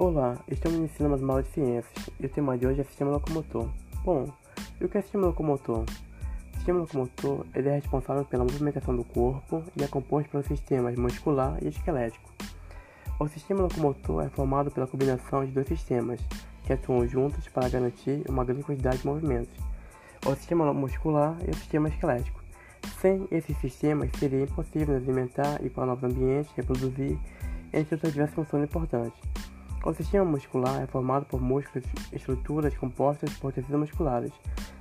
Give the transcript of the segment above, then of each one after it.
Olá, estamos iniciando mais uma aula de ciências e o tema de hoje é sistema locomotor. Bom, e o que é sistema locomotor? O sistema locomotor ele é responsável pela movimentação do corpo e é composto pelos sistemas muscular e esquelético. O sistema locomotor é formado pela combinação de dois sistemas que atuam juntos para garantir uma grande quantidade de movimentos: o sistema muscular e o sistema esquelético. Sem esses sistemas, seria impossível alimentar e para novos ambientes, reproduzir, entre outras diversas funções importantes. O sistema muscular é formado por músculos e estruturas compostas por tecidos musculares.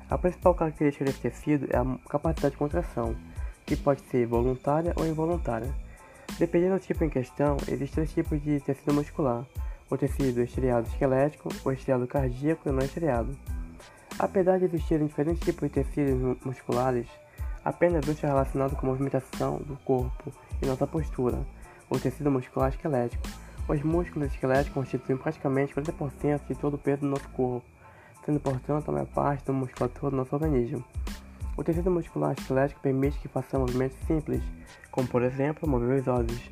A principal característica desse tecido é a capacidade de contração, que pode ser voluntária ou involuntária. Dependendo do tipo em questão, existem três tipos de tecido muscular: o tecido estriado esquelético, o estriado cardíaco e o não estriado. Apesar de existirem diferentes tipos de tecidos musculares, apenas dois estão relacionados com a movimentação do corpo e nossa postura: o tecido muscular esquelético os músculos esqueléticos constituem praticamente 40% de todo o peso do nosso corpo, sendo, portanto, a maior parte da musculatura do nosso organismo. O tecido muscular esquelético permite que façamos movimentos simples, como, por exemplo, mover os ossos,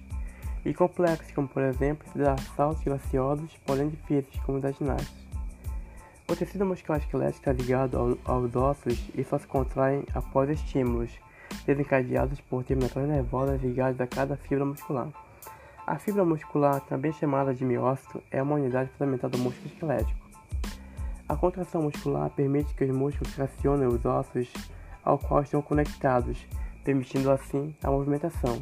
e complexos, como, por exemplo, dar saltos graciosos, porém difíceis, como da ginástica. O tecido muscular esquelético está ligado ao, aos ossos e só se contrai após estímulos, desencadeados por terminações nervosas ligadas a cada fibra muscular. A fibra muscular, também chamada de miócito, é uma unidade fundamental do músculo esquelético. A contração muscular permite que os músculos tracionem os ossos ao qual estão conectados, permitindo assim a movimentação.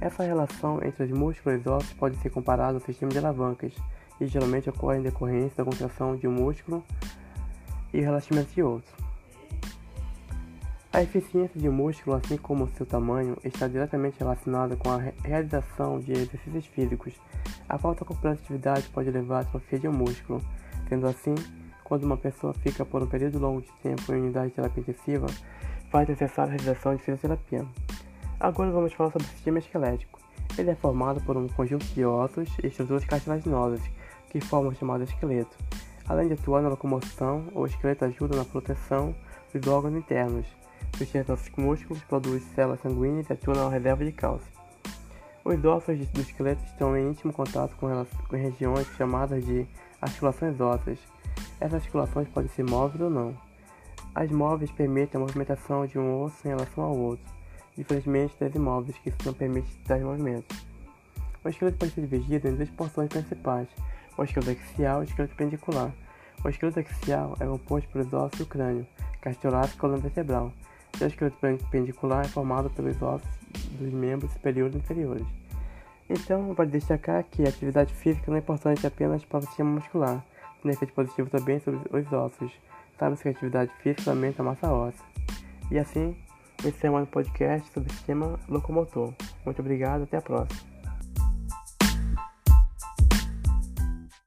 Essa relação entre os músculos e os ossos pode ser comparada ao sistema de alavancas e geralmente ocorre em decorrência da contração de um músculo e relaxamento de outro. A eficiência de músculo, assim como seu tamanho, está diretamente relacionada com a realização de exercícios físicos. A falta completa de atividade pode levar à atrofia de um músculo. Sendo assim, quando uma pessoa fica por um período longo de tempo em unidade de terapia intensiva, faz necessária a realização de fisioterapia. Agora vamos falar sobre o sistema esquelético. Ele é formado por um conjunto de ossos e estruturas cartilaginosas, que formam o chamado esqueleto. Além de atuar na locomoção, o esqueleto ajuda na proteção dos órgãos internos sustenta os músculos, produz células sanguíneas e atua na reserva de cálcio. Os ossos do esqueleto estão em íntimo contato com, com regiões chamadas de articulações ósseas. Essas articulações podem ser móveis ou não. As móveis permitem a movimentação de um osso em relação ao outro, diferentemente das imóveis, que não permitem tais movimentos. O esqueleto pode ser dividido em duas porções principais, o esqueleto axial e o esqueleto pendicular. O esqueleto axial é composto pelos ossos do crânio, casteolato e coluna vertebral, o esqueleto perpendicular é formado pelos ossos dos membros superiores e inferiores. Então, vale destacar que a atividade física não é importante apenas para o sistema muscular, tem efeito positivo também sobre os ossos. Sabe-se que a atividade física aumenta a massa óssea. E assim, esse é mais um podcast sobre o sistema locomotor. Muito obrigado, até a próxima.